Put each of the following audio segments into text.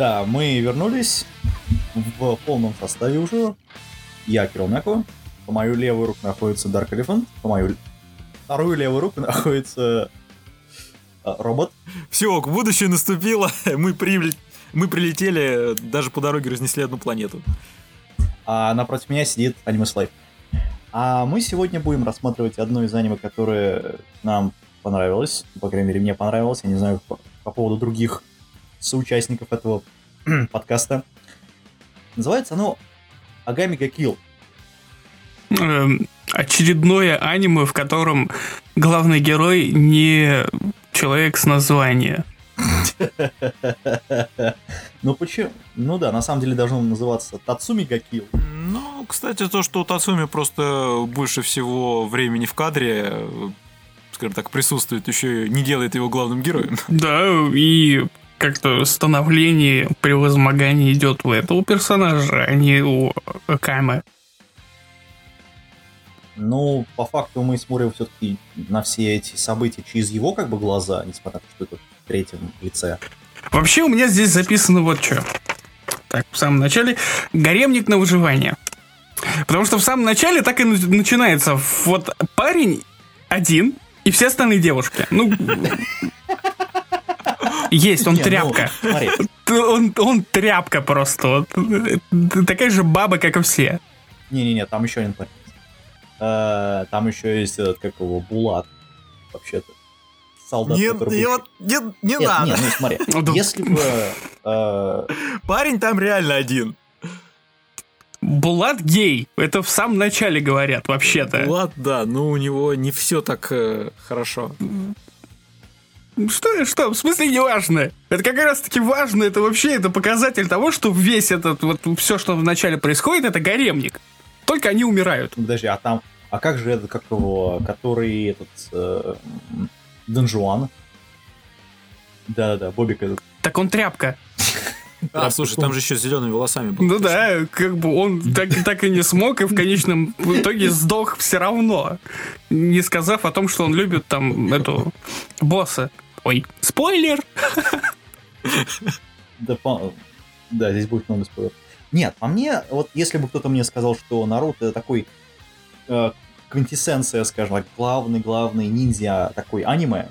Да, мы вернулись в полном составе уже. Я Кирилл. По мою левую руку находится Dark Elephant. По мою вторую левую руку находится а, робот. Все, будущее наступило, мы, приле- мы прилетели, даже по дороге разнесли одну планету. А напротив меня сидит Аниме Слайв. А мы сегодня будем рассматривать одно из аниме, которое нам понравилось. По крайней мере, мне понравилось. Я не знаю по, по поводу других соучастников этого подкаста. Называется оно Агами Гакил. Эм, очередное аниме, в котором главный герой не человек с названия. Ну почему? Ну да, на самом деле должно называться Тацуми Гакил. Ну, кстати, то, что у Тацуми просто больше всего времени в кадре, э, скажем так, присутствует, еще и не делает его главным героем. Да, и как-то становление, превозмогание идет у этого персонажа, а не у Камы. Ну, по факту мы смотрим все-таки на все эти события через его как бы глаза, несмотря на то, что это в третьем лице. Вообще у меня здесь записано вот что. Так, в самом начале. Гаремник на выживание. Потому что в самом начале так и на- начинается. Вот парень один и все остальные девушки. Ну, есть, он ну, тряпка. Он, он тряпка просто. Такая же баба, как и все. Не-не-не, там еще один парень. Э, Там еще есть этот, как его, Булат. Вообще-то. Солдат, Не, который вот- не, не Нет, надо. нет, ну смотри, Ну, если бы... э, Парень там реально один. Булат гей. Это в самом начале говорят, вообще-то. Влад, да, но у него не все так э, хорошо. Что, что, в смысле не важно? Это как раз таки важно, это вообще это показатель того, что весь этот, вот все, что вначале происходит, это гаремник. Только они умирают. Подожди, а там... А как же этот, как его, который этот... э, Дон Жуан? Да-да-да, Бобик этот. Так он тряпка. А, слушай, там же еще с зелеными волосами был. Ну да, как бы он так, так и не смог, и в конечном итоге сдох все равно. Не сказав о том, что он любит там эту босса. Ой, спойлер! Да, по- да, здесь будет много спойлеров. Нет, по мне, вот если бы кто-то мне сказал, что Наруто это такой э, квинтэссенция, скажем так, главный-главный ниндзя такой аниме,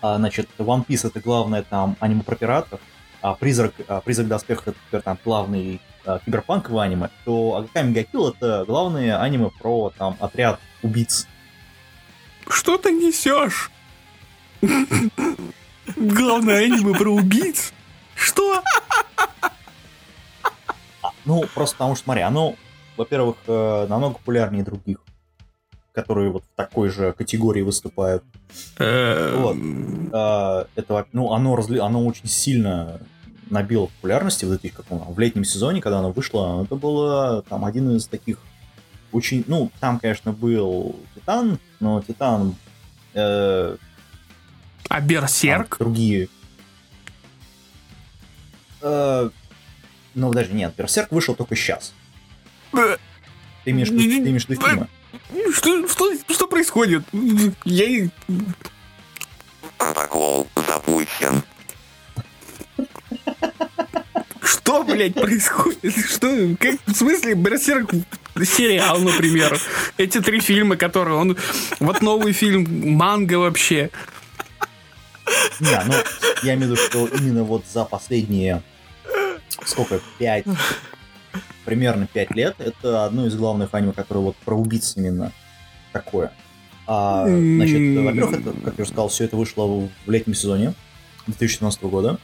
а, значит, One Piece это главное там аниме про пиратов, а Призрак, а, Призрак доспех это например, там главный а, киберпанковый аниме, то Агаками Гакил это главное аниме про там отряд убийц. Что ты несешь? Главное аниме про убийц? Что? Ну, просто потому что, смотри, оно, во-первых, э, намного популярнее других, которые вот в такой же категории выступают. Вот. А, это, ну, оно, разли... оно очень сильно набило популярности в, 2000 каком, в летнем сезоне, когда оно вышло. Это было там один из таких очень... Ну, там, конечно, был Титан, но Титан э, А Берсерк? другие. Э, ну, даже нет, Берсерк вышел только сейчас. Ты имеешь, в виду- ты имеешь в виду фильмы? Что, что, что происходит? Я... и- Протокол запущен. Что, блядь, происходит? Что? Как, в смысле, Берсерк сериал, например. Эти три фильма, которые он... Вот новый фильм, манга вообще. Не, ну, я имею в виду, что именно вот за последние, сколько, пять, примерно пять лет, это одно из главных аниме, которое вот про убийц именно такое. А, значит, во-первых, это, как я уже сказал, все это вышло в летнем сезоне 2017 года.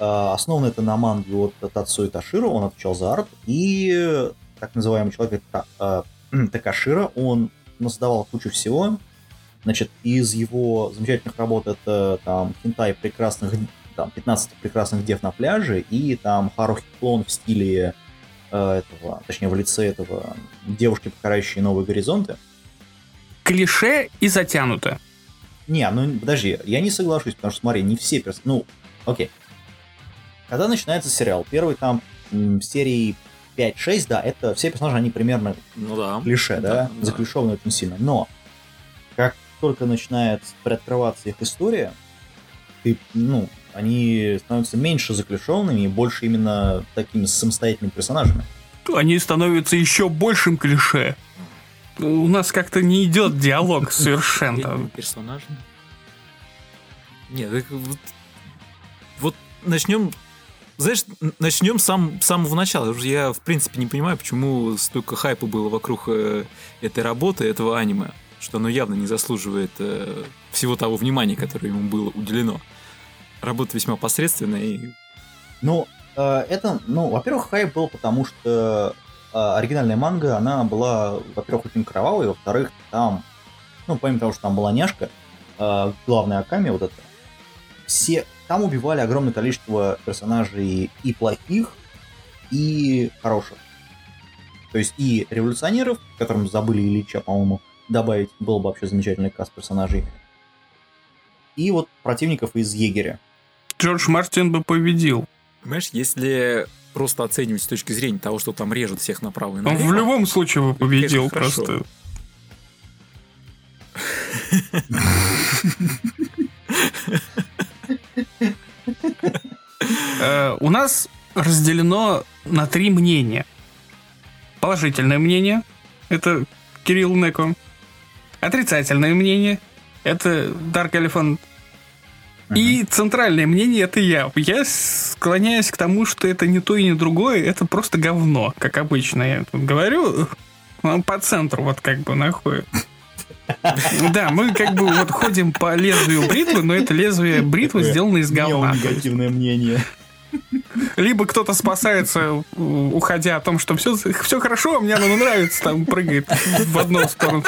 А, основано это на манге от Тацуи Таширо, он отвечал за арт, и так называемый человек Та- а, Такашира, он создавал кучу всего, Значит, из его замечательных работ это там хентай прекрасных, там, 15 прекрасных дев на пляже и там Харухи клон в стиле э, этого, точнее в лице этого девушки, покорающей новые горизонты. Клише и затянуто. Не, ну подожди, я не соглашусь, потому что смотри, не все персонажи. Ну, окей. Когда начинается сериал, первый там м, серии 5-6, да, это все персонажи, они примерно Ну да. клише, да, Да, да. заклишованы очень сильно. Но как только начинает приоткрываться их история, ты, ну, они становятся меньше заклишованными и больше именно такими самостоятельными персонажами. Они становятся еще большим клише. У нас как-то не идет диалог совершенно. Персонажами. Нет, так вот, вот начнем, знаешь, начнем сам, с самого начала. Уже Я, в принципе, не понимаю, почему столько хайпа было вокруг э, этой работы, этого аниме, что оно явно не заслуживает э, всего того внимания, которое ему было уделено. Работа весьма посредственная и Ну, э, это, ну, во-первых, хайп был, потому что э, оригинальная манга, она была, во-первых, очень кровавой, во-вторых, там, ну, помимо того, что там была няшка, э, главная Аками, вот это, все, там убивали огромное количество персонажей и плохих, и хороших. То есть и революционеров, которым забыли Ильича, по-моему, добавить, был бы вообще замечательный каст персонажей, и вот противников из егеря. Джордж Мартин бы победил. Понимаешь, если просто оценивать с точки зрения того, что там режут всех направо и Он налево... в любом случае бы победил Конечно, хорошо. просто. Э, У нас разделено на три мнения. Положительное мнение – это Кирилл Неко. Отрицательное мнение – это Dark Elephant. И центральное мнение – это я. Я склоняюсь к тому, что это не то и не другое, это просто говно, как обычно. Я тут говорю, он по центру вот как бы находит. Да, мы как бы вот ходим по лезвию бритвы, но это лезвие бритвы сделано из говна. Негативное мнение. Либо кто-то спасается, уходя о том, что все, все хорошо, а мне оно нравится, там прыгает в одну сторону.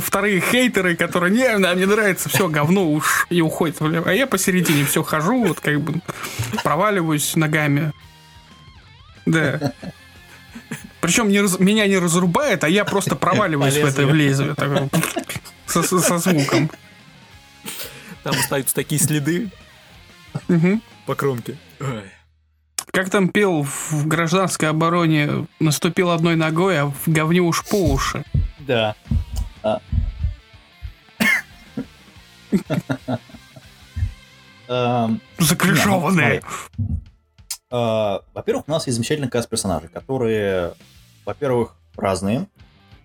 Вторые, хейтеры, которые, не, да, мне нравится, все, говно уж, и уходит. А я посередине все хожу, вот как бы проваливаюсь ногами. Да. Причем не раз- меня не разрубает, а я просто проваливаюсь в это в лезвие. такое, со, со- со звуком. Там остаются такие следы по кромке. Ой. Как там пел в гражданской обороне, наступил одной ногой, а в говне уж по уши. Да. А. Эм, Закрышованные. э, Во-первых, у нас есть замечательный каст персонажей, которые, во-первых, разные,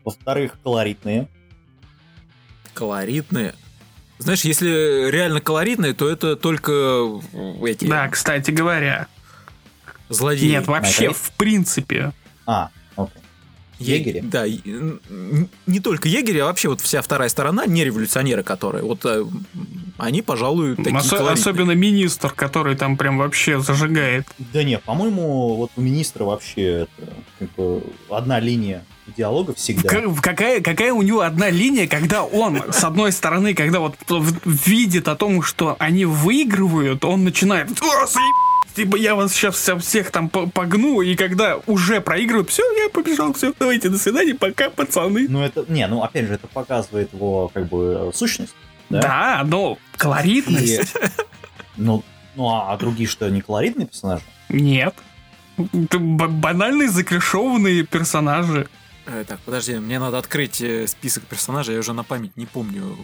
во-вторых, колоритные. Колоритные. Знаешь, если реально колоритные, то это только эти Да, кстати говоря. злодеи. Нет, вообще, это- в принципе. А, окей. Е- егери? Да, не только егери, а вообще вот вся вторая сторона, не революционеры, которые, вот э, они, пожалуй, такие колоритные. особенно министр, который там прям вообще зажигает. Да нет, по-моему, вот у министра вообще это, как бы, одна линия диалога всегда. К- какая, какая у него одна линия, когда он, с одной стороны, когда вот видит о том, что они выигрывают, он начинает «О, заебись!» Типа, я вас сейчас всех там по- погну, и когда уже проигрывают, все, я побежал, все, давайте, до свидания, пока, пацаны. Ну это, не, ну опять же, это показывает его как бы сущность. Да. Да, но колоритность И- ну, ну а, а другие что, не колоритные персонажи? нет. Это банальные закрешованные персонажи. Э, так, подожди, мне надо открыть э, список персонажей, я уже на память не помню.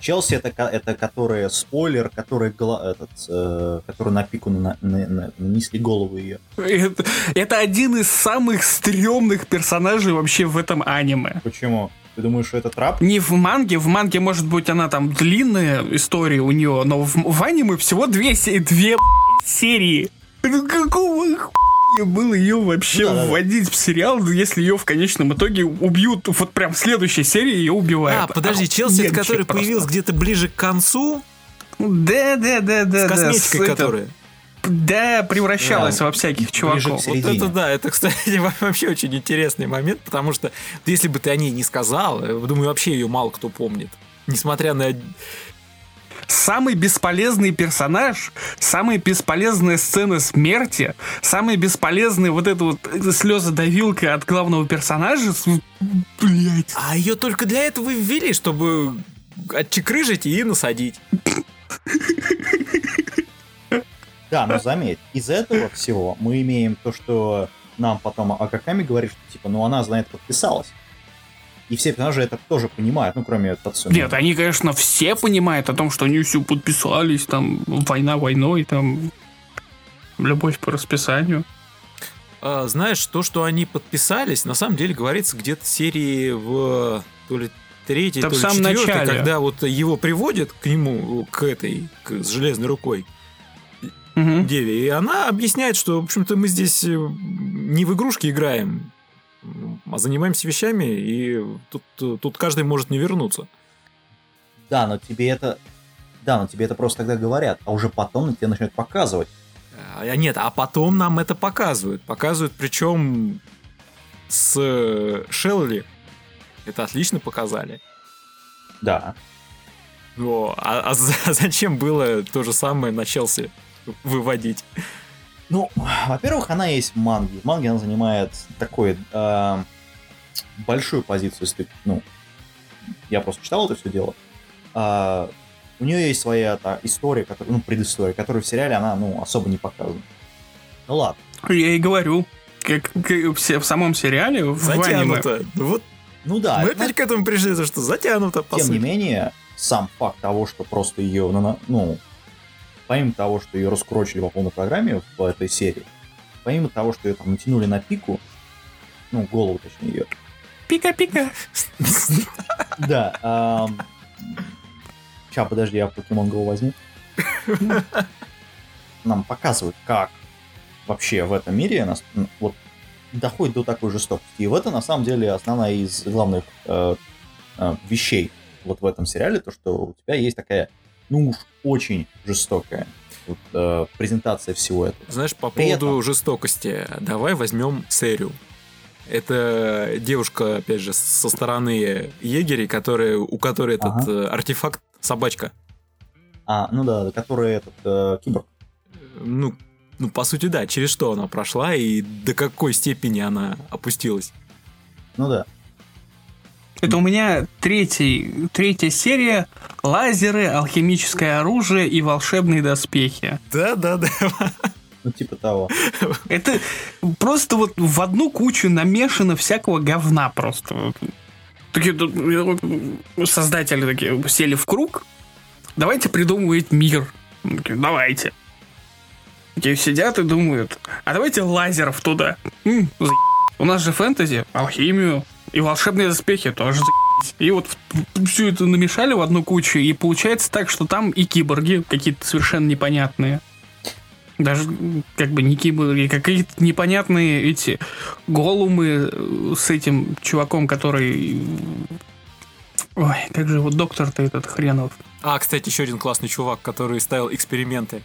Челси это, это которые спойлер, который, гла- этот, э, который на пику на, на- на- нанесли голову ее. Это, это один из самых стрёмных персонажей вообще в этом аниме. Почему? Ты думаешь, что это трап? Не в манге, в манге, может быть, она там длинная история у нее, но в, в аниме всего две, две серии. Ну какого хуя было ее вообще Да-да-да. вводить в сериал, если ее в конечном итоге убьют, вот прям в следующей серии ее убивают. А, подожди, Челси, это Охуенчик который просто. появился где-то ближе к концу, Да, да, да, да. с да, косметикой это- которая. Да, превращалась Да, во всяких чуваков. Вот это да, это, кстати, вообще очень интересный момент, потому что если бы ты о ней не сказал, думаю, вообще ее мало кто помнит. Несмотря на... Самый бесполезный персонаж, самая бесполезная сцена смерти, самая бесполезная вот эта вот слезодавилка от главного персонажа. Блять. А ее только для этого и ввели, чтобы отчекрыжить и насадить. Да, но заметь, из этого всего мы имеем то, что нам потом Акаками говорит, что типа, ну она, знает, подписалась. И все персонажи это тоже понимают, ну кроме Тацуми. Нет, они, конечно, все понимают о том, что они все подписались, там, война войной, там, любовь по расписанию. А, знаешь, то, что они подписались, на самом деле говорится где-то серии в то ли третьей, Да то в ли самом четвертой, начале. когда вот его приводят к нему, к этой, к, с железной рукой деве, и она объясняет, что, в общем-то, мы здесь э, не в игрушки играем, а занимаемся вещами, и тут, тут каждый может не вернуться. Да, но тебе это... Да, но тебе это просто тогда говорят, а уже потом тебе начинают показывать. А, нет, а потом нам это показывают. Показывают, причем с э, Шелли. Это отлично показали. Да. Но, а, а за- зачем было то же самое на Челси выводить? Ну, во-первых, она есть в манге. В манге она занимает такой э, большую позицию, если ты, ну, я просто читал это все дело. А, у нее есть своя та, история, которая, ну, предыстория, которую в сериале она, ну, особо не показана. Ну ладно. Я и говорю, как, как все в самом сериале, в аниме. Затянуто. Ну Вот Ну да, мы это- опять к этому пришли, то что затянуто, по тем не сути. менее, сам факт того, что просто ее, ну, ну, помимо того, что ее раскурочили по полной программе в этой серии, помимо того, что ее там натянули на пику, ну, голову, точнее, ее, Пика-пика. Да. Сейчас, подожди, я Покемон Go возьму. Нам показывают, как вообще в этом мире нас вот доходит до такой жестокости. И в это на самом деле основная из главных э, э, вещей вот в этом сериале, то что у тебя есть такая, ну уж очень жестокая вот, э, презентация всего этого. Знаешь, по При поводу этом- жестокости, давай возьмем Серию. Это девушка, опять же, со стороны егерей, которая, у которой этот Ага. э, артефакт собачка. А, ну да, который этот э, киборг. Ну, ну, по сути, да, через что она прошла и до какой степени она опустилась. Ну да. Это у меня третий, третья серия «Лазеры, алхимическое оружие и волшебные доспехи». Да, да, да. Ну типа того. Это просто вот в одну кучу намешано всякого говна просто. Такие тут, создатели такие сели в круг. Давайте придумывать мир. Такие, Давайте. Такие сидят и думают, а давайте лазеров туда. М, заебись. У нас же фэнтези, алхимию и волшебные доспехи тоже. И вот все это намешали в одну кучу, и получается так, что там и киборги какие-то совершенно непонятные. Даже как бы не киборги, какие-то непонятные эти голумы э, с этим чуваком, который... Ой, как же вот доктор-то этот хренов. А, кстати, еще один классный чувак, который ставил эксперименты.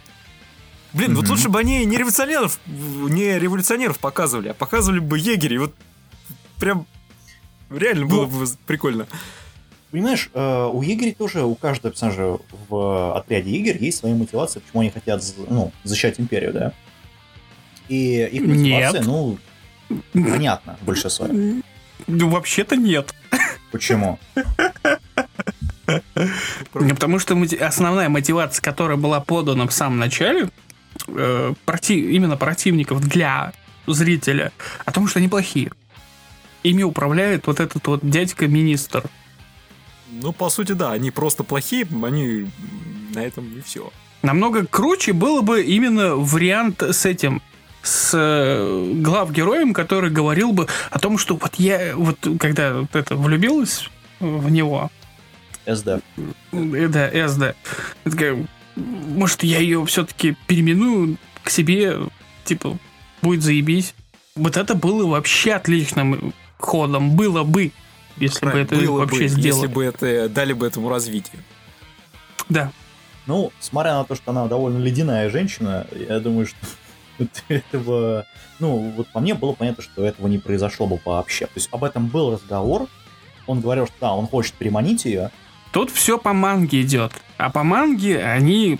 Блин, вот Мгм. лучше бы они не революционеров, не революционеров показывали, а показывали бы егерей. Вот прям реально было бы прикольно. Понимаешь, э, у егерей тоже, у каждого персонажа в отряде игр есть своя мотивация, почему они хотят ну, защищать империю, да? И их Нет. мотивация, ну, понятно, в большинстве. Ну, вообще-то нет. Почему? Ну, Потому что основная мотивация, которая была подана в самом начале, э, проти- именно противников для зрителя, о том, что они плохие. Ими управляет вот этот вот дядька-министр. Ну, по сути, да, они просто плохие, они на этом и все. Намного круче было бы именно вариант с этим, с э, главгероем, который говорил бы о том, что вот я, вот когда вот это влюбилась в него, СД. Э, Да, СД. Такая, Может, я ее все-таки переименую к себе, типа, будет заебись. Вот это было вообще отличным ходом. Было бы, если бы это Было вообще бы, сделали. если бы это дали бы этому развитие. Да. Ну, смотря на то, что она довольно ледяная женщина, я думаю, что этого... Ну, вот по мне было понятно, что этого не произошло бы вообще. То есть об этом был разговор. Он говорил, что да, он хочет приманить ее. Тут все по манге идет. А по манге они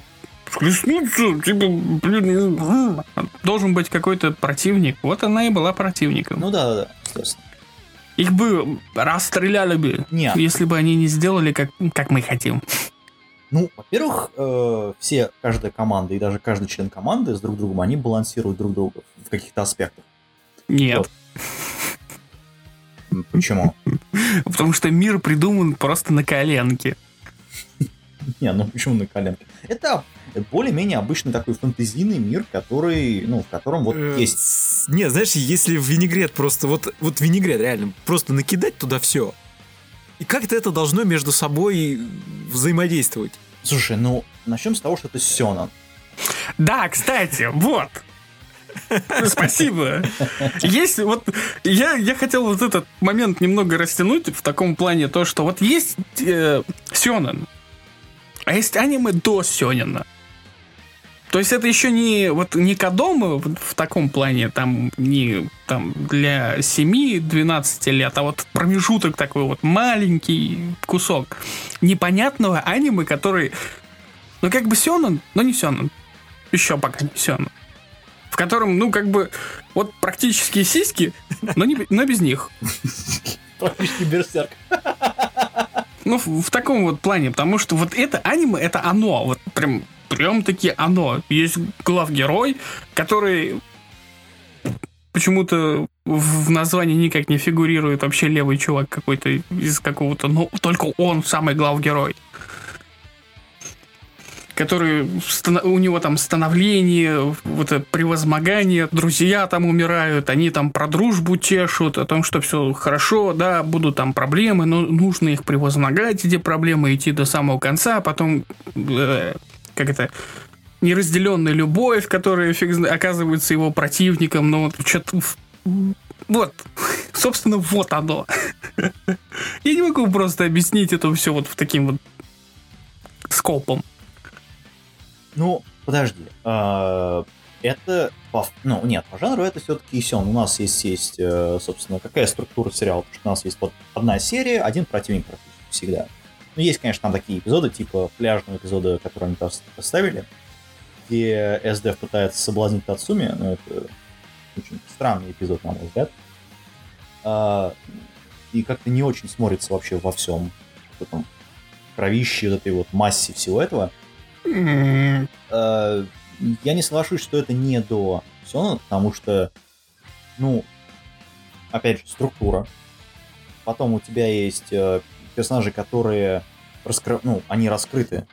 схлестнутся, типа, блин, должен быть какой-то противник. Вот она и была противником. Ну да, да, да, естественно. Их бы расстреляли бы, Нет. если бы они не сделали, как, как мы хотим. Ну, во-первых, э, все, каждая команда и даже каждый член команды с друг другом, они балансируют друг друга в каких-то аспектах. Нет. Вот. Почему? Потому что мир придуман просто на коленке. Не, ну почему на коленке? Это более-менее обычный такой фэнтезийный мир, который, ну, в котором вот Э, есть Не, знаешь, если в винегрет просто, вот, вот винегрет реально, просто накидать туда все. И как-то это должно между собой взаимодействовать. Слушай, ну, начнем с того, что это Сёнэн. Да, кстати, вот. Спасибо. Есть вот я, я хотел вот этот момент немного растянуть в таком плане то, что вот есть э, Сёнэн, а есть аниме до Сёнэна. То есть это еще не вот не Кадома в, в таком плане, там не там для 7-12 лет, а вот промежуток такой вот маленький кусок непонятного аниме, который ну как бы Сёнэн, но не Сёнэн. Еще пока не Сёнэн. В котором, ну, как бы, вот практически сиськи, но, не, но без них. Практически берсерк. Ну, в, в таком вот плане, потому что вот это аниме, это оно, вот прям, прям таки оно. Есть главгерой, который почему-то в названии никак не фигурирует вообще левый чувак какой-то из какого-то, ну, только он самый главгерой. Который, у него там становление, вот это превозмогание, друзья там умирают, они там про дружбу чешут, о том, что все хорошо, да, будут там проблемы, но нужно их превозмогать, эти проблемы, идти до самого конца, а потом, э, как это, неразделенная любовь, которая фиг оказывается его противником, но вот что-то... Вот, собственно, вот оно. Я не могу просто объяснить это все вот в таким вот скопом. Ну, подожди. а, Это, по, ну, нет, по жанру это все-таки Сён. У нас есть, есть, э, собственно, какая структура сериала? Потому что у нас есть вот одна серия, один противник практически всегда. Ну, есть, конечно, там такие эпизоды, типа пляжного эпизода, который они пос- поставили, где СДФ пытается соблазнить Тацуми, но это очень странный эпизод, на мой взгляд. А, и как-то не очень смотрится вообще во всем в этом кровище, вот этой вот массе всего этого. М, Э, я не соглашусь, что это не до Сёна, потому что, ну, опять же, структура. Потом у тебя есть э, персонажи, которые раскры... ну, они раскрыты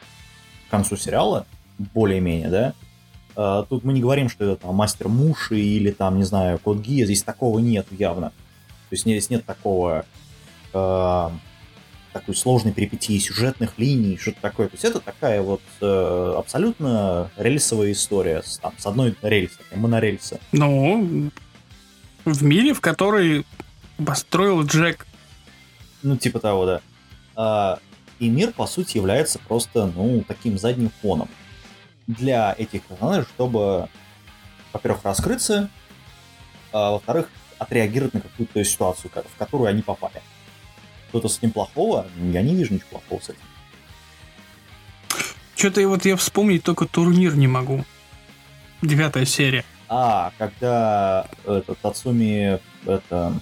к концу сериала, более-менее, да. Э, тут мы не говорим, что это там мастер Муши или там, не знаю, Код Гия, здесь такого нет явно. То есть здесь нет такого э, такой сложной перипетии сюжетных линий, что-то такое. То есть это такая вот э, абсолютно рельсовая история с, там, с одной рельсы, монорельса. Ну, в мире, в который построил Джек. Ну, типа того, да. А, и мир, по сути, является просто, ну, таким задним фоном для этих персонажей, чтобы, во-первых, раскрыться, а во-вторых, отреагировать на какую-то ситуацию, в которую они попали. Что-то с этим плохого? Я не вижу ничего плохого с этим. Что-то вот я вспомнить только турнир не могу. Девятая серия. А, когда этот Тацуми это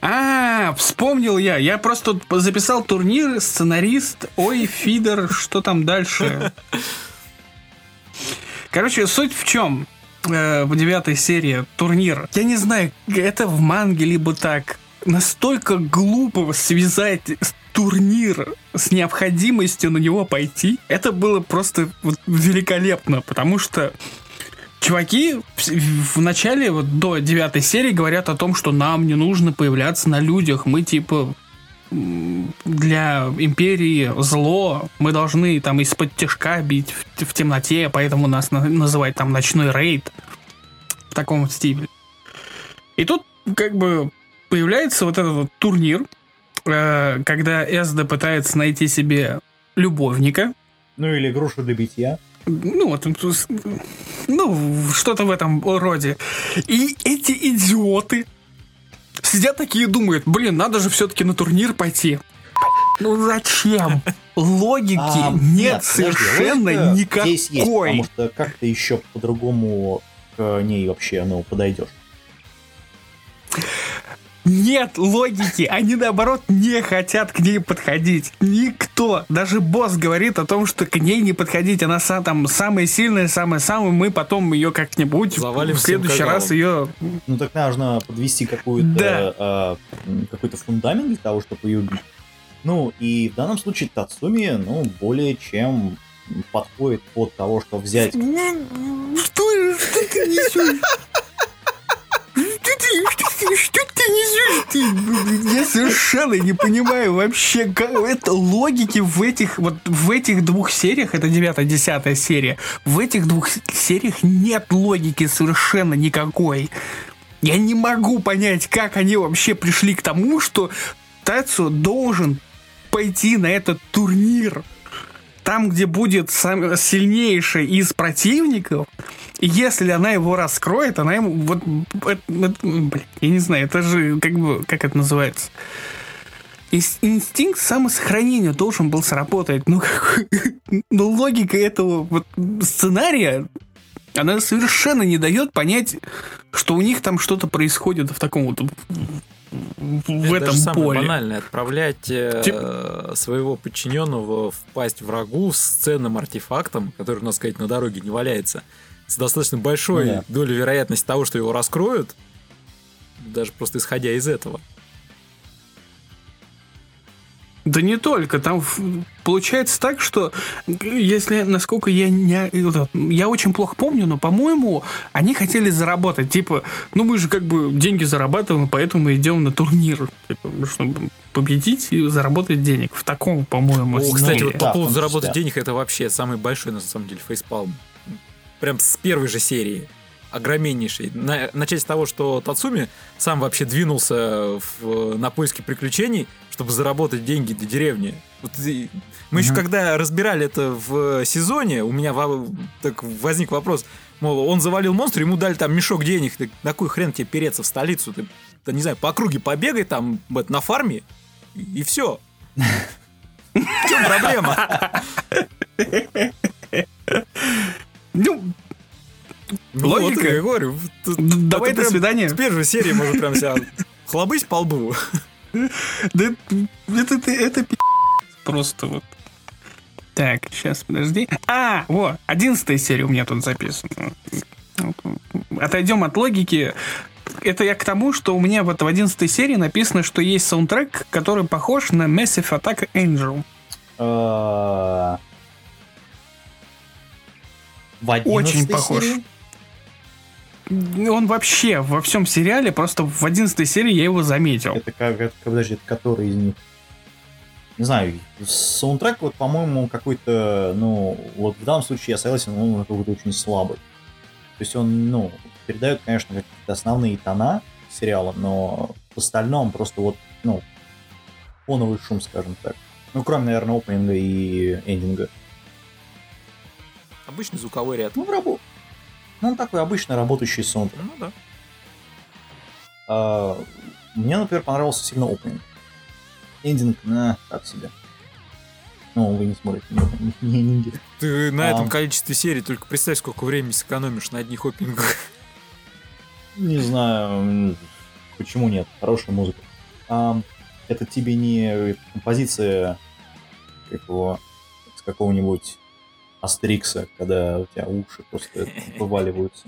А, вспомнил я. Я просто записал турнир, сценарист, ой, фидер, что там дальше. Короче, суть в чем? Э, в девятой серии турнир. Я не знаю, это в манге либо так. Настолько глупо связать турнир с необходимостью на него пойти. Это было просто великолепно, потому что Чуваки в начале, вот до девятой серии, говорят о том, что нам не нужно появляться на людях. Мы типа для империи зло, мы должны там из-под тяжка бить в, в темноте, поэтому нас на- называют там ночной рейд в таком стиле. И тут как бы появляется вот этот вот турнир, э, когда Эсда пытается найти себе любовника, ну или грушу для битья. Ну, вот, ну, что-то в этом роде. И эти идиоты сидят такие и думают, блин, надо же все-таки на турнир пойти. Ну зачем? Логики А, нет, подожди, совершенно логика никакой. Здесь есть, потому что как ты еще по-другому к ней вообще, ну, подойдешь. Нет логики, они наоборот не хотят к ней подходить. Никто, даже босс говорит о том, что к ней не подходить, она са- там самая сильная, самая-самая, мы потом ее как-нибудь Завалим в следующий раз ее Ну так нужно подвести какую-то Да. м, какой-то фундамент для того, чтобы ее убить. Ну и в данном случае Тацуми, ну, более чем подходит под того, что взять Что, что ты несешь? Что ты, несешь? Ты, я совершенно не понимаю вообще, как это логики в этих вот в этих двух сериях, это девятая, десятая серия, в этих двух сериях нет логики совершенно никакой. Я не могу понять, как они вообще пришли к тому, что Тацу должен пойти на этот турнир там, где будет сам, сильнейший из противников, если она его раскроет, она ему вот, это- это- блин, я не знаю, это же как бы как это называется? Инстинкт самосохранения должен был сработать. Ну, как- ну логика этого вот сценария, она совершенно не дает понять, что у них там что-то происходит в таком вот в Это этом самое поле. банальное. Отправлять э, своего подчиненного впасть врагу с ценным артефактом, который, надо сказать, на дороге не валяется, с достаточно большой Ну да. долей вероятности того, что его раскроют, даже просто исходя из этого. Да не только, там получается так, что если, насколько я не, я очень плохо помню, но, по-моему, они хотели заработать, типа, ну мы же как бы деньги зарабатываем, поэтому мы идем на турнир, типа, чтобы победить и заработать денег. В таком, по-моему, О, кстати, вот по Да, поводу том заработать числе. денег, это вообще самый большой, на самом деле, фейспалм. Прям с первой же серии. Огроменнейший. На- начать с того, что Тацуми сам вообще двинулся в- на поиски приключений, чтобы заработать деньги для деревни. Вот и- мы еще Мгм. когда разбирали это в сезоне, у меня во- так возник вопрос, мол, он завалил монстра, ему дали там мешок денег, ты на кой хрен тебе переться в столицу? Ты, да не знаю, по округе побегай там на фарме, и, все. В чем проблема? Ну, Логика. вот я говорю. давай это до свидания. С первой серии можно прям себя хлобысь по лбу. Да это, это, это просто вот. Так, сейчас, подожди. А, вот, одиннадцатая серия у меня тут записана. Отойдем от логики. Это я к тому, что у меня вот в одиннадцатой серии написано, что есть саундтрек, который похож на Massive Attack Angel. э, в 11 Очень похож. серии? Он вообще во всем сериале, просто в одиннадцатой серии я его заметил. Это как, это, подожди, это который из них? Не знаю, саундтрек, вот, по-моему, какой-то, ну, вот в данном случае я согласен, он какой-то очень слабый. То есть он, ну, передает, конечно, какие-то основные тона сериала, но в остальном просто вот, ну, фоновый шум, скажем так. Ну, кроме, наверное, опенинга и эндинга. Обычный звуковой ряд. Ну, в рабо- Ну, он такой обычно работающий саундтрек. Ну да. А, мне, например, понравился сильно опенинг. Эндинг, на, так себе. Ну, вы не смотрите, не, не, не, не. Ты на А. этом количестве серий только представь, сколько времени сэкономишь на одних опенингах. Не знаю, почему нет. Хорошая музыка. А, это тебе не композиция как его, с какого-нибудь Астерикса, когда у тебя уши просто вываливаются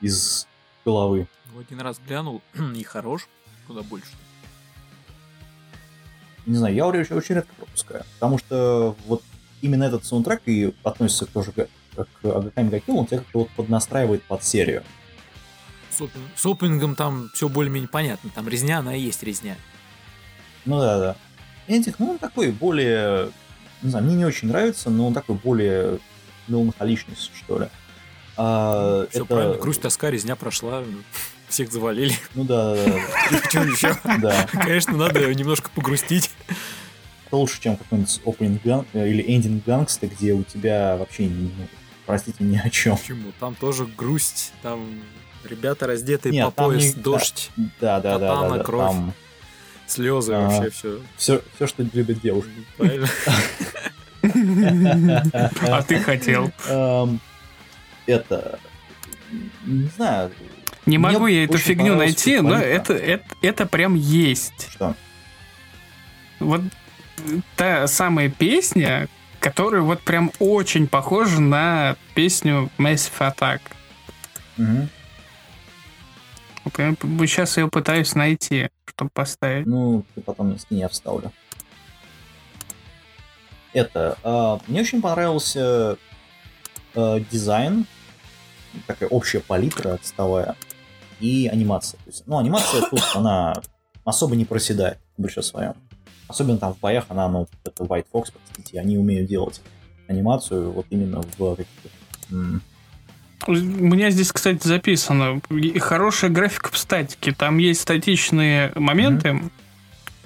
из головы. Ну, Один раз глянул и хорош, куда больше. Не знаю, я очень, очень редко пропускаю. Потому что вот именно этот саундтрек и относится тоже к, к Агаками Гакил, он тебя как-то вот поднастраивает под серию. С, опен- с опенингом там все более-менее понятно. Там резня, она и есть резня. Ну да, да. Эндик, ну он такой более, не знаю, мне не очень нравится, но он такой более меланхоличный, что ли. А, Все это- правильно, грусть, тоска, резня прошла. Всех завалили. Ну да, да, да. Конечно, надо немножко погрустить. Это лучше, чем какой-нибудь opening gun, э, или ending гангста, где у тебя вообще, ну, простите, ни о чем. Почему? Там тоже грусть, там ребята раздетые по пояс, дождь, Да, да, да. кровь. Слезы, А. вообще все. все, все, что любят девушки. Правильно? А ты хотел. Эм, Это, не знаю, Не могу я эту фигню найти, но это, это, это прям есть. что. Вот та самая песня, которая вот прям очень похожа на песню Massive Attack. Мгм. Сейчас я пытаюсь найти, чтобы поставить. Ну, ты потом скинь, я вставлю. Это. а, мне очень понравился а, дизайн, такая общая палитра отставая, и анимация. То есть, ну, анимация тут, она особо не проседает в большинстве своем. Особенно там в боях она, ну, это White Fox, простите, они умеют делать анимацию вот именно в каких-то У меня здесь, кстати, записано. Хорошая графика в статике. Там есть статичные моменты,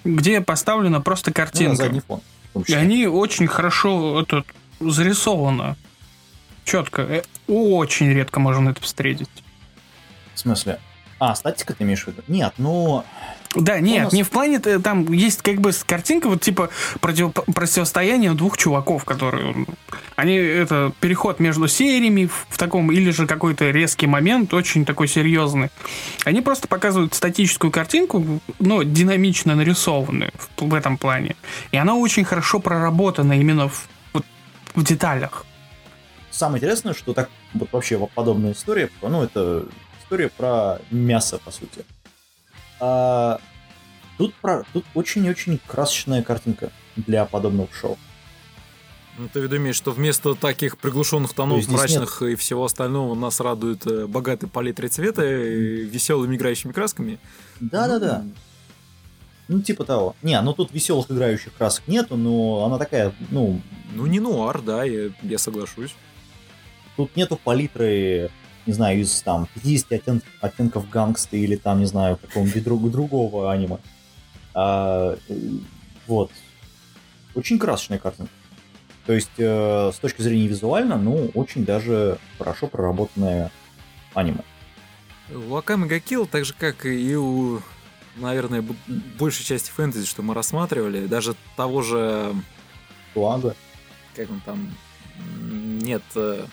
где поставлена просто ну, картинка. задний фон. И они очень хорошо этот, зарисованы. Четко. Э, Очень редко можно это встретить. В смысле? А, статика ты имеешь в виду? Нет, ну... Да, нет, нас- не в плане, э, там есть как бы картинка, вот типа против, противостояние двух чуваков, которые, м, они, это, переход между сериями в, в таком, или же какой-то резкий момент, очень такой серьезный. Они просто показывают статическую картинку, но динамично нарисованную в, в этом плане. И она очень хорошо проработана именно в, вот, в деталях. Самое интересное, что так вот вообще подобная история, ну, это история про мясо, по сути. А тут, про, тут очень-очень красочная картинка для подобного шоу. Ну, ты имеешь, что вместо таких приглушенных То тонов, мрачных и всего остального нас радует э, богатой палитрой цвета и веселыми играющими красками? Да-да-да. Ну, типа того. Не, ну тут веселых играющих красок нету, но она такая, ну, Ну, не нуар, да, я, я соглашусь. тут нету палитры, не знаю, из там 50 оттен- оттенков гангста или там, не знаю, какого-нибудь друг- другого аниме. А, э, вот. Очень красочная картинка. То есть, э, с точки зрения визуально, ну, очень даже хорошо проработанное аниме. У Акаме Гакил, так же как и у, наверное, большей части фэнтези, что мы рассматривали, даже того же, Туага. как он там, нет, э,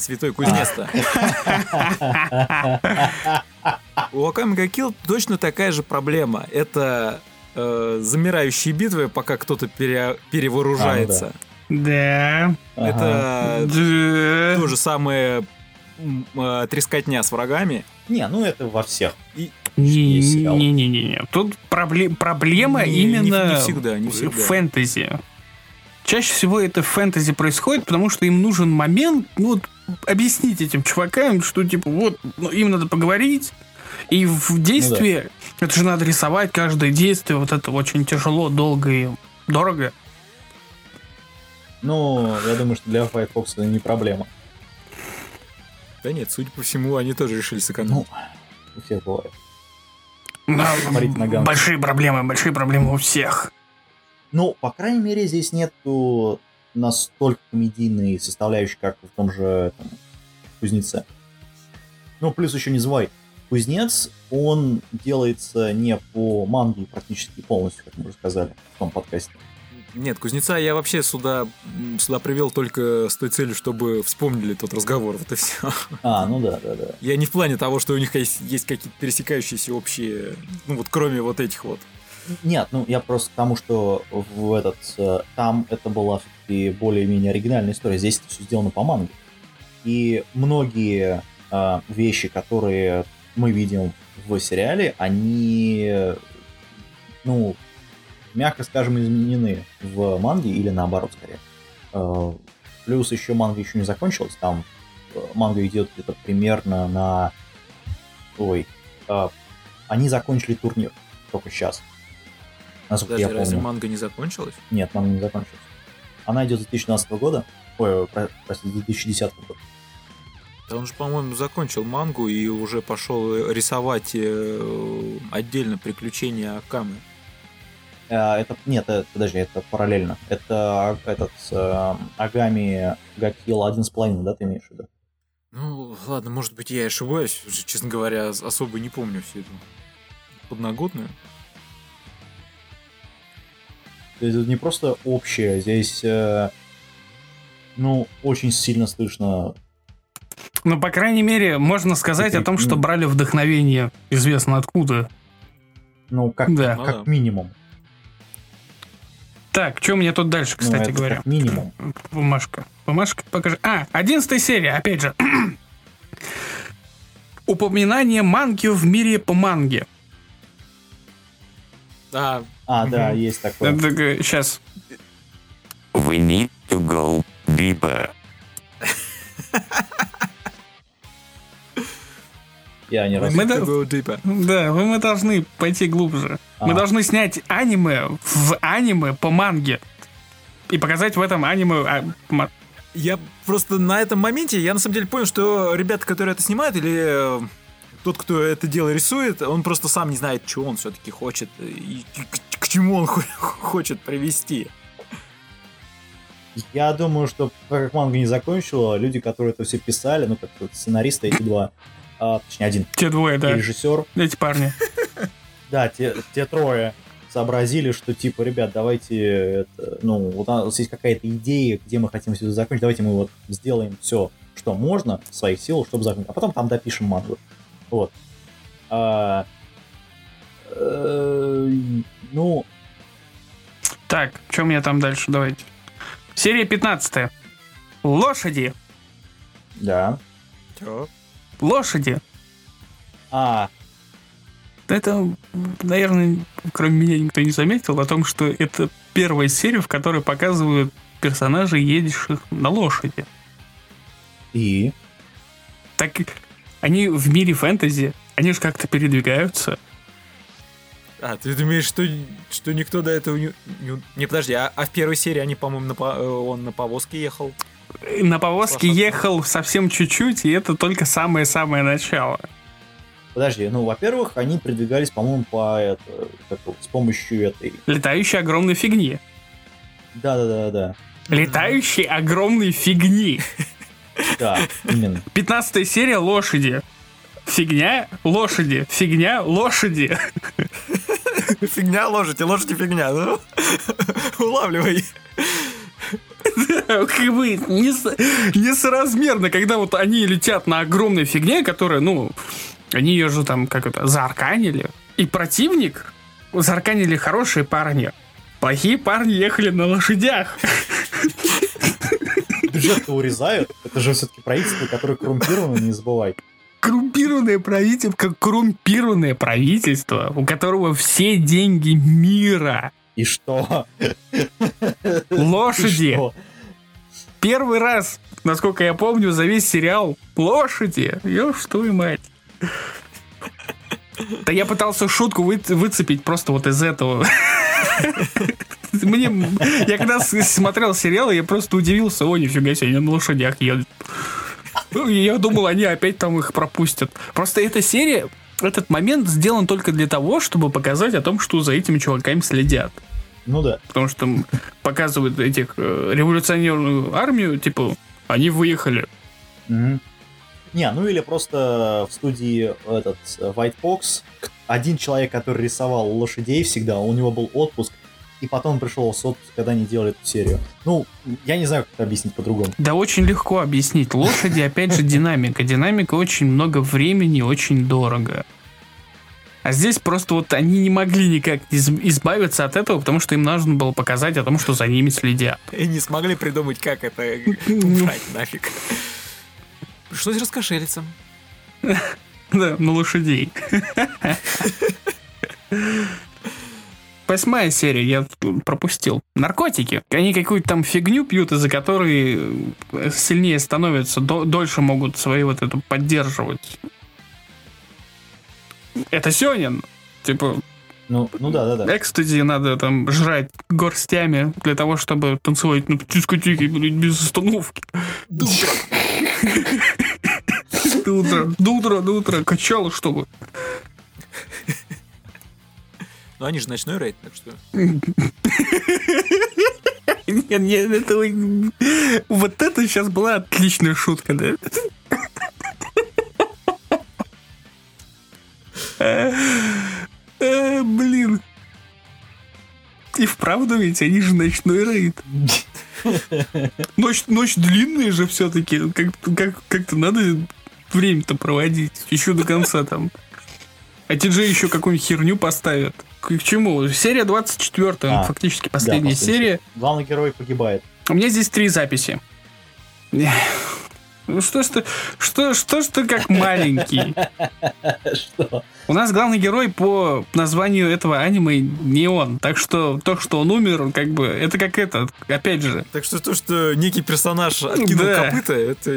Святой Кузнец-то. У Акаме Гакил точно такая же проблема. Это э, замирающие битвы, пока кто-то пере- перевооружается. Да. Ага. Это Да. то же самое э, трескотня с врагами. Не, ну это во всех. Не- сериал. Не-не-не. Тут пробле- проблема Не- не- именно не всегда, не в всегда. фэнтези. Чаще всего это в фэнтези происходит, потому что им нужен момент, ну, вот, объяснить этим чувакам, что, типа, вот, ну, им надо поговорить, и в действии, это же надо рисовать каждое действие, вот это очень тяжело, долго и дорого. Ну, я думаю, что для Firefox это не проблема. Да нет, судя по всему, они тоже решили сэкономить. Ну, у всех бывает. Да, большие проблемы, большие проблемы у всех. Ну, по крайней мере, здесь нету настолько комедийной составляющей, как в том же там, Кузнеце. Ну, плюс еще не забывай, Кузнец, он делается не по манге практически полностью, как мы уже сказали в том подкасте. Нет, кузнеца я вообще сюда, сюда привел только с той целью, чтобы вспомнили тот разговор. Вот и все. А, ну да, да, да. Я не в плане того, что у них есть, есть какие-то пересекающиеся общие, ну вот кроме вот этих вот. Нет, ну я просто к тому, что в этот э, там это была все-таки более-менее оригинальная история. Здесь это все сделано по манге. И многие э, вещи, которые мы видим в сериале, они, ну, мягко скажем, изменены в манге или наоборот, скорее. Э, плюс еще манга еще не закончилась. Там э, манга идет где-то примерно на... Ой. э, они закончили турнир только сейчас. Насколько Даже я разве помню. манга не закончилась? Нет, манга не закончилась. Она идет с 2012 года. Ой, про- простите, 2010 года. Да он же, по-моему, закончил мангу и уже пошел рисовать э, отдельно приключения Акамы. Э, Это, нет, это, подожди, это параллельно. Это этот э, Агами Гакил один с половиной, да, ты имеешь в виду? Ну, ладно, может быть, я ошибаюсь. Честно говоря, ос- особо не помню всю эту подноготную. То есть это не просто общее, здесь, э, ну, очень сильно слышно. Ну, по крайней мере, можно сказать о том, что Ну. брали вдохновение известно откуда. Ну, как, Да. как Ну да. минимум. Так, что у меня тут дальше, Ну, кстати это говоря? Как минимум. Бумажка. Бумажка, покажи. А, одиннадцатая серия, опять же. Упоминание манги в мире по манге. А, А, да, есть такое. Сейчас. We need to go deeper. Я не раз. Мы deeper. Да, мы мы должны пойти глубже. Мы А. должны снять аниме в аниме по манге. И показать в этом аниме... а, ма- Я просто на этом моменте, я на самом деле понял, что ребята, которые это снимают, или э, тот, кто это дело рисует, он просто сам не знает, что он все-таки хочет и чему он хо- хочет привести. Я думаю, что как манга не закончила, люди, которые это все писали, ну, как вот сценаристы, эти два, а, точнее, один, Те двое, да. режиссер, Эти парни. Да, те, те трое сообразили, что типа, ребят, давайте, это, ну, вот у нас есть какая-то идея, где мы хотим все это закончить, давайте мы вот сделаем все, что можно в своих силах, чтобы закончить, а потом там допишем мангу. Вот. А, э, ну, Так, что у меня там дальше? Давайте. Серия 15. Лошади. да. Лошади. А, Это, наверное, кроме меня никто не заметил о том, что это первая серия, в которой показывают персонажей, едущих на лошади. и? Так они в мире фэнтези, они же как-то передвигаются. А, ты думаешь, что, что никто до этого не... Не, подожди, а, а в первой серии они, по-моему, на, э, он на повозке ехал? На повозке Лошадка. ехал совсем чуть-чуть, и это только самое-самое начало. Подожди, ну, во-первых, они передвигались, по-моему, по это, как с помощью этой. Летающей огромной фигни. Да-да-да-да. Летающей огромной фигни. Да, именно. 15 серия лошади. Фигня, лошади, фигня, лошади. Фигня лошадь, и лошадь и фигня, ну, улавливай. Как бы нес- несоразмерно, когда вот они летят на огромной фигне, которая, ну, они ее же там как это, заарканили. И противник заарканили хорошие парни. Плохие парни ехали на лошадях. Бюджет-то урезают. Это же все-таки правительство, которое коррумпировано, не забывай. Коррумпированное правительство, как коррумпированное правительство, у которого все деньги мира. И что? И Лошади. что? Первый раз, насколько я помню, за весь сериал лошади. Ёж твою мать. Да я пытался шутку вы- выцепить просто вот из этого. Мне, я когда смотрел сериал, я просто удивился, о, нифига себе, они на лошадях едут. Ну, Я думал, они опять там их пропустят. Просто эта серия, этот момент сделан только для того, чтобы показать о том, что за этими чуваками следят Ну да. потому что показывают этих э, революционерную армию, типа, они выехали. Мгм. Не, ну или просто в студии этот э, White Fox, один человек, который рисовал лошадей всегда, у него был отпуск, и потом пришел с отпуска, когда они делали эту серию. Ну, я не знаю, как это объяснить по-другому. Да очень легко объяснить. Лошади, опять же, динамика. Динамика очень много времени, очень дорого. А здесь просто вот они не могли никак из- избавиться от этого, потому что им нужно было показать о том, что за ними следят. И не смогли придумать, как это убрать нафиг. Пришлось раскошелиться. Да, на лошадей. Восьмая серия, я пропустил. Наркотики. Они какую-то там фигню пьют, из-за которой э, сильнее становятся, до- дольше могут свои вот это поддерживать. Это Сёнин. Типа, Ну, ну да, да, да. экстази надо там жрать горстями для того, чтобы танцевать на дискотеке, блядь, без остановки. До утра, до утра, до утра, качало, чтобы. Ну, они же ночной рейд, так что... Нет, нет, это... Вот это сейчас была отличная шутка, да? Э, Блин. И вправду ведь они же ночной рейд. Ночь, ночь длинная же все-таки. Как, как, как-то надо время-то проводить. Еще до конца там. А TJ еще какую-нибудь херню поставят. К, к чему? Серия 24, А, фактически Да, последняя последняя серия. Главный герой погибает. У меня здесь три записи. Ну что ж ты, что, что ж ты как маленький? Что? У нас главный герой по названию этого аниме не он. Так что то, что он умер, как бы, это как это, опять же. Так что то, что некий персонаж откинул Да. копыта, это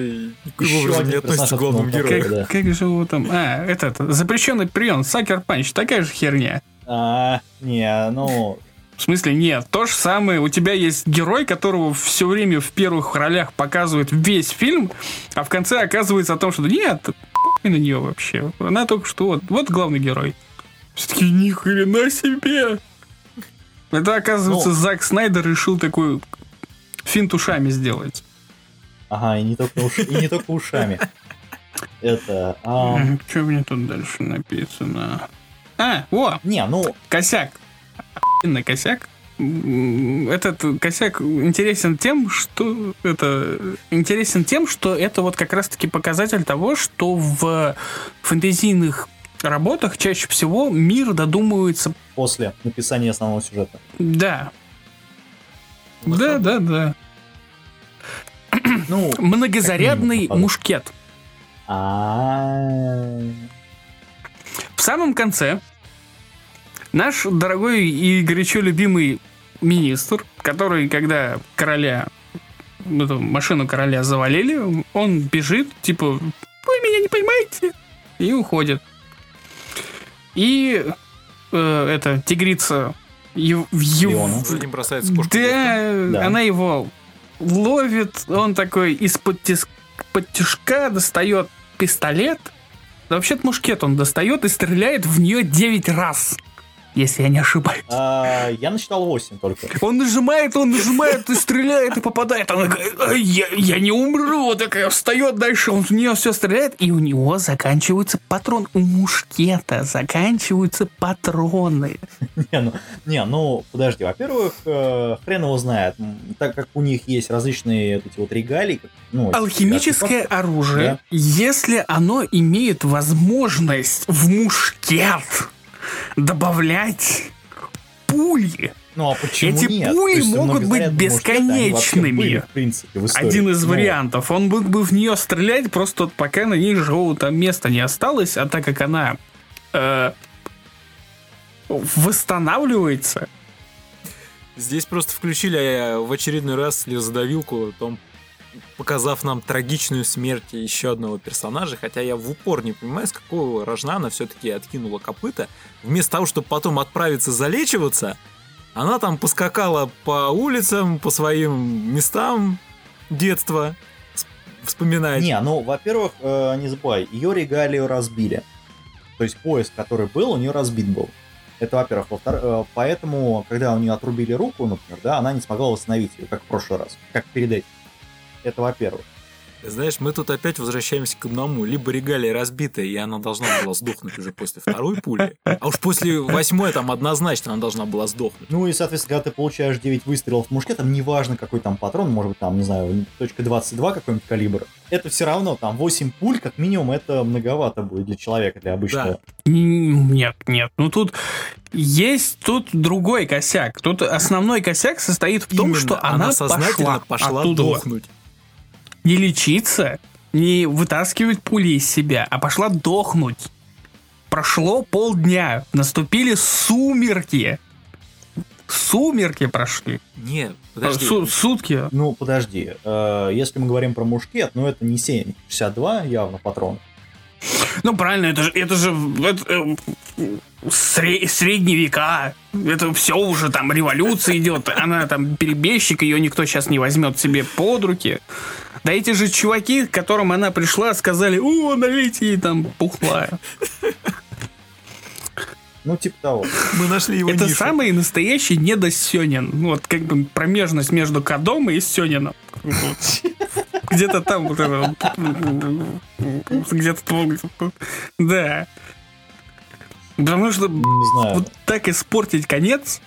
никаким образом не относится к главному герою. Как, да. как же его там... А, этот, запрещенный прием, Сакер Панч, такая же херня. А, не, ну, В смысле, нет, то же самое. У тебя есть герой, которого все время в первых ролях показывает весь фильм, а в конце оказывается о том, что нет, похуй на нее вообще. Она только что вот, вот главный герой. Все-таки ни хрена себе. Это, оказывается, Ну. Зак Снайдер решил такой финт ушами сделать. ага, и не только, уш- и не только ушами. Это, а, Что мне тут дальше написано? А, о, не, ну, косяк. Охуенный косяк. Этот косяк интересен тем, что это интересен тем, что это вот как раз-таки показатель того, что в фэнтезийных работах чаще всего мир додумывается. после написания основного сюжета. Да. Да, да, да. Ну, Многозарядный Как минимум, мушкет. а В самом конце наш дорогой и горячо любимый министр, который, когда короля, эту машину короля завалили, он бежит, типа, вы меня не поймаете, и уходит. И э, эта тигрица ев- в ев- ним бросается да, Да. она его ловит, он такой из-под тис- под тишка достает пистолет. Вообще-то мушкет он достает и стреляет в нее 9 раз. Если я не ошибаюсь. а, я насчитал 8 только. Он нажимает, он нажимает и стреляет и попадает. Она такая, «Ай, я, я не умру. Такая встает дальше, он в нее все стреляет. И у него заканчиваются патроны. У мушкета заканчиваются патроны. Не, ну, не, ну, подожди, во-первых, э, хрен его знает, так как у них есть различные вот эти вот регалии, ну, Алхимическое оружие, Да. если оно имеет возможность в мушкет добавлять пули, Ну а почему Эти нет? пули есть могут быть многозарядные мушкеты, они вообще бесконечными. были, в принципе, в истории. один из Ну, вариантов, он мог бы в нее стрелять, просто вот пока на ней живого там места не осталось, а так как она э, восстанавливается, Здесь просто включили э, в очередной раз слезодавилку, потом показав нам трагичную смерть еще одного персонажа, хотя я в упор не понимаю, с какого рожна она все-таки откинула копыта. Вместо того, чтобы потом отправиться залечиваться, она там поскакала по улицам, по своим местам детства, вспоминать. Не, ну, во-первых, э, не забывай, ее регалию разбили. То есть поезд, который был, у нее разбит был. Это, во-первых. Во-вторых, э, поэтому, когда у нее отрубили руку, например, да, она не смогла восстановить ее, как в прошлый раз, как перед этим. Это, во-первых. Знаешь, мы тут опять возвращаемся к одному. Либо регалия разбитая, и она должна была сдохнуть уже после второй пули. А уж после восьмой там однозначно она должна была сдохнуть. Ну и, соответственно, когда ты получаешь 9 выстрелов в мушке, там неважно, какой там патрон, может быть, там, не знаю, точка 22 какой-нибудь калибр, это все равно, там, 8 пуль, как минимум, это многовато будет для человека, для обычного. Н- Нет, нет. Ну тут есть тут другой косяк. Тут основной косяк состоит в том, Именно, что она, сознательно пошла, пошла оттуда. дохнуть. Не лечиться, не вытаскивать пули из себя, а пошла дохнуть. Прошло полдня, наступили сумерки. Сумерки прошли. Не, подожди. су- сутки. Ну, подожди, э, если мы говорим про мушкет, ну это не 7, 62 явно патрон. Ну правильно, это же, это же это, э, сре- средние века. Это все уже там революция идет. Она там перебежчик, ее никто сейчас не возьмет себе под руки. Да эти же чуваки, к которым она пришла, сказали, о, налейте ей там пухлая. Ну, типа того. Мы нашли его Это нишу. самый настоящий недосёнин. Ну, Вот как бы промежность между Кадом и Сёнином. Где-то там вот это Где-то... Да. Потому что Не знаю. вот так испортить конец.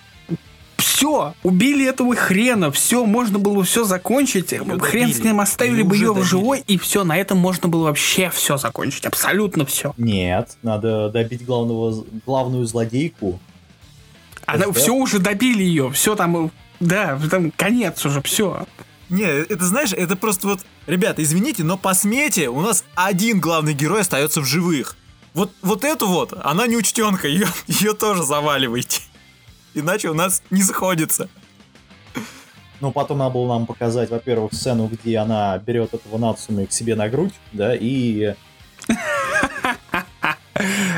Все, убили этого хрена, все, можно было все закончить. Хрен с ним оставили бы ее в добили. живой, и все, на этом можно было вообще все закончить, абсолютно все. Нет, надо добить главного, главную злодейку. Она Да. все уже добили ее, все там, да, там конец уже, все. Не, это знаешь, это просто вот... Ребята, извините, но по смете у нас один главный герой остается в живых. Вот, вот эту вот, она не учтенка, ее, ее тоже заваливайте. Иначе у нас не сходится. Ну, потом надо было нам показать, во-первых, сцену, где она берет этого Нацуми к себе на грудь, да, и...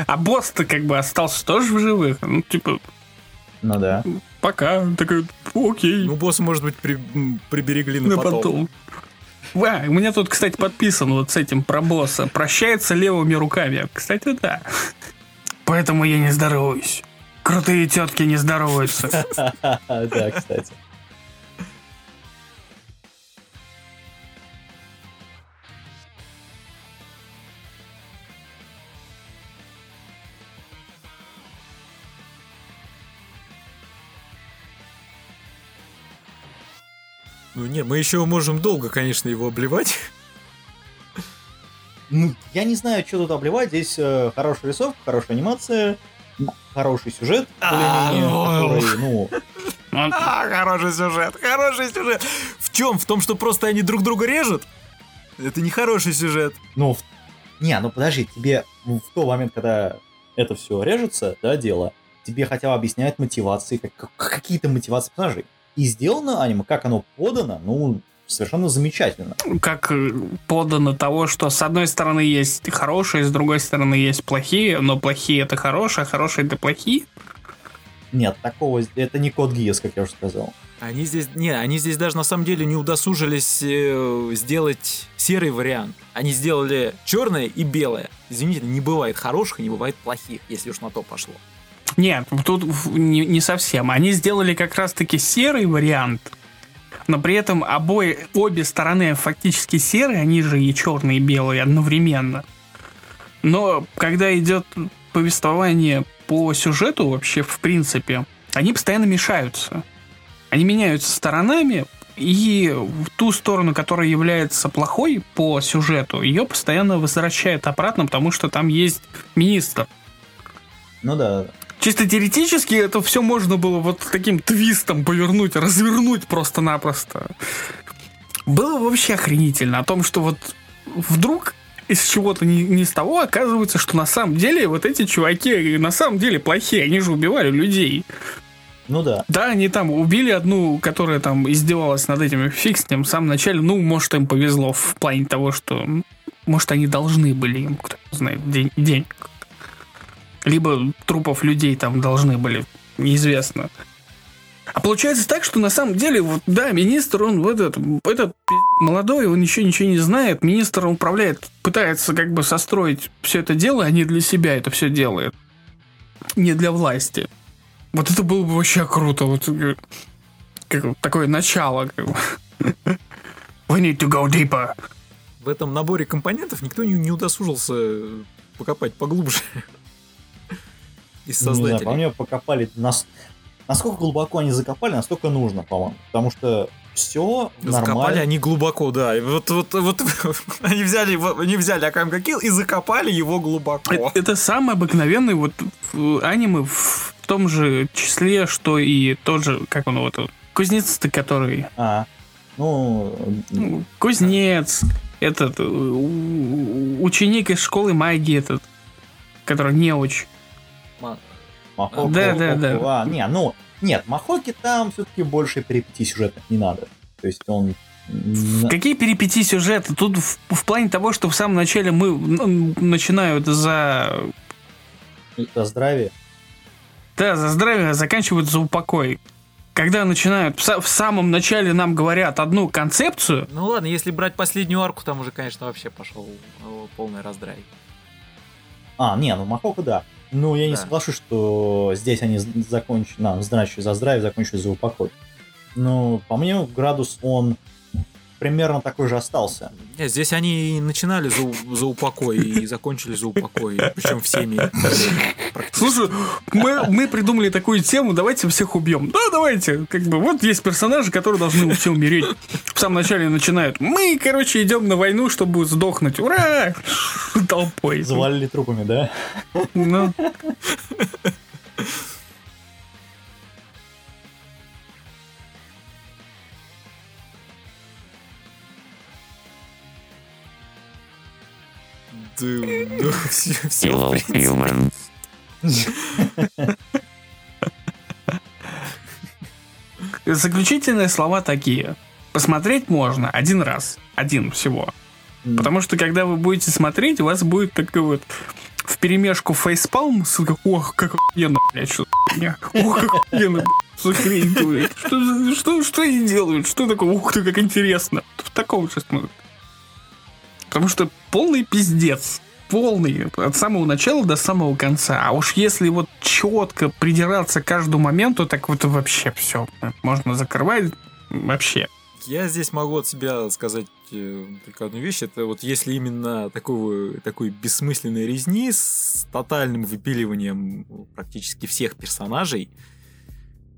А босс-то как бы остался тоже в живых. Ну, типа, Ну да. Пока, такой, окей. Ну, босс, может быть, при- приберегли на, на потом. потом. А, у меня тут, кстати, подписан вот с этим про босса. Прощается левыми руками. Кстати, да. Поэтому я не здороваюсь. Крутые тетки не здороваются. Да, кстати. Ну, не, мы еще можем долго, конечно, его обливать. Ну, я не знаю, что тут обливать. Здесь э, хорошая рисовка, хорошая анимация, хороший сюжет, А, который, ну, Он- А, хороший сюжет, хороший сюжет. В чем? В том, что просто они друг друга режут? Это не хороший сюжет. ну, не, ну подожди, тебе в тот момент, когда это все режется, да, дело, тебе хотя бы объясняют мотивации, как- как- какие-то мотивации персонажей. И сделано аниме, как оно подано, ну, совершенно замечательно. Как э, подано того, что с одной стороны есть хорошие, с другой стороны есть плохие, но плохие это хорошие, а хорошие это плохие. Нет, такого, это не код Гиас, как я уже сказал. Они здесь, не, они здесь даже на самом деле не удосужились э, сделать серый вариант. Они сделали черное и белое. Извините, не бывает хороших и не бывает плохих, если уж на то пошло. Нет, тут не, не совсем. Они сделали как раз-таки серый вариант, но при этом обои, обе стороны фактически серые, они же и черные, и белые одновременно. Но когда идет повествование по сюжету вообще, в принципе, они постоянно мешаются. Они меняются сторонами, и в ту сторону, которая является плохой по сюжету, ее постоянно возвращает обратно, потому что там есть министр. Ну да, Чисто теоретически это все можно было вот таким твистом повернуть, развернуть просто-напросто. Было вообще охренительно о том, что вот вдруг из чего-то ни, ни с того оказывается, что на самом деле вот эти чуваки на самом деле плохие, они же убивали людей. ну да. Да, они там убили одну, которая там издевалась над с ним в самом начале. Ну, может, им повезло в плане того, что может, они должны были им, кто знает, день, денег. Либо трупов людей там должны были, неизвестно. А получается так, что на самом деле, вот, да, министр, он вот этот, этот молодой, он еще ничего не знает. Министр он управляет, пытается как бы состроить все это дело, а не для себя это все делает. Не для власти. Вот это было бы вообще круто. Вот как такое начало. как. We need to go deeper. в этом наборе компонентов никто не, не удосужился покопать поглубже. Из Не знаю, создателей. по мне покопали... нас- Насколько глубоко они закопали, настолько нужно, по-моему. Потому что все Закопали нормально. они глубоко, да. И Вот, вот, вот они взяли, его- они взяли Акам Килл и закопали его глубоко. Это, это самый обыкновенный вот аниме в том же числе, что и тот же, как он вот, кузнец-то, который... А, ну, ну, Кузнец, этот, ученик из школы магии этот, который не Махоки. Да, да, да. А, не, ну, нет, Махоки там все-таки больше перипетий сюжетных не надо. То есть он... Какие перипетии сюжета? Тут в, в плане того, что в самом начале мы начинают за За здравие. Да, за здравие, а заканчивают за упокой. Когда начинают, в самом начале нам говорят одну концепцию, Ну ладно, если брать последнюю арку, там уже, конечно, вообще пошел э, полный раздрай. А, не, ну Махоку да. Ну, я не Да. соглашусь, что здесь они закончили, на, значит, за здравие, закончили за упокой. Ну, по мне, градус он примерно такой же остался. Не, здесь они и начинали за, за упокой и закончили за упокой. Причем всеми. слушай, мы, мы придумали такую тему, давайте всех убьем. Да, давайте. Как бы вот есть персонажи, которые должны все умереть. В самом начале начинают. Мы, короче, идем на войну, чтобы сдохнуть. Ура! Толпой. Завалили трупами, да? Ну, все, все, Hello, humans. заключительные слова такие. Посмотреть можно один раз. Один всего. Потому что когда вы будете смотреть, у вас будет такой вот в перемешку фейспалм с ох, как охуенно, блядь, что. Ох, как охуенно, что хрень. Что, что, что они делают? Что такое? Ух ты, как интересно. В таком же смотрят. Потому что полный пиздец. Полный. От самого начала до самого конца. А уж если вот четко придираться к каждому моменту, так вот вообще все. Можно закрывать вообще. Я здесь могу от себя сказать э, только одну вещь. Это вот если именно такого, такой бессмысленной резни с тотальным выпиливанием практически всех персонажей,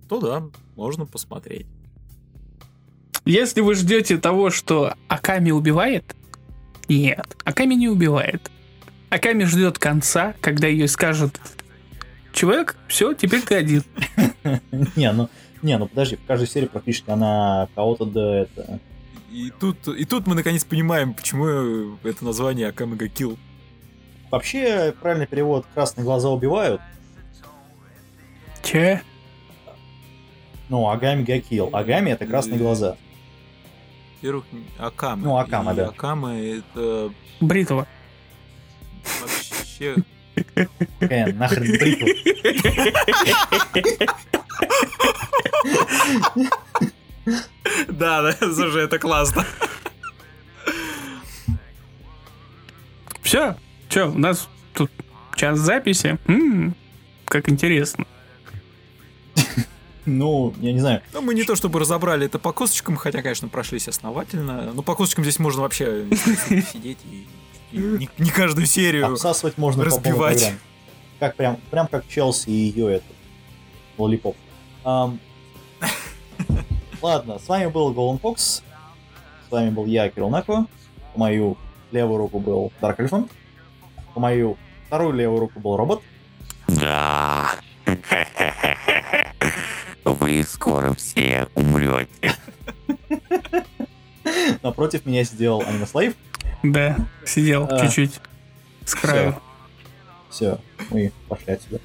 то да, можно посмотреть. Если вы ждете того, что Аками убивает, нет, Аками не убивает. Аками ждет конца, когда ее скажут, чувак, все, теперь ты один. Не, ну, не, ну подожди, в каждой серии практически она кого-то да это... И тут, и тут мы наконец понимаем, почему это название Акамега Kill. Вообще, правильный перевод «красные глаза убивают», Че? ну, Агами Гакил. Агами — это красные глаза. Во-первых, Акама. Ну, Акама, И да. Акама это Бритва. Вообще... Какая нахрен бритва? Да, да, слушай, это классно. Все, че, у нас тут час записи. М, как интересно. Ну, я не знаю. Ну, мы не то чтобы разобрали это по косточкам, хотя, конечно, прошлись основательно. Но по косточкам здесь можно вообще сидеть и не, не каждую серию. Обсасывать можно по разбивать. программе. Как прям, прям как Челси и ее этот лолипоп. Ам, Ладно, с вами был Golden Fox. С вами был я, Кирилл Нако. По мою левую руку был Дарк Эльфон. По мою вторую левую руку был робот. Да. Вы скоро все умрете. Напротив меня сидел Аниме Слайв. Да, сидел А. чуть-чуть с краю. Все, мы пошли отсюда.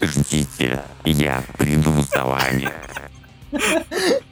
Ждите, я приду за вами.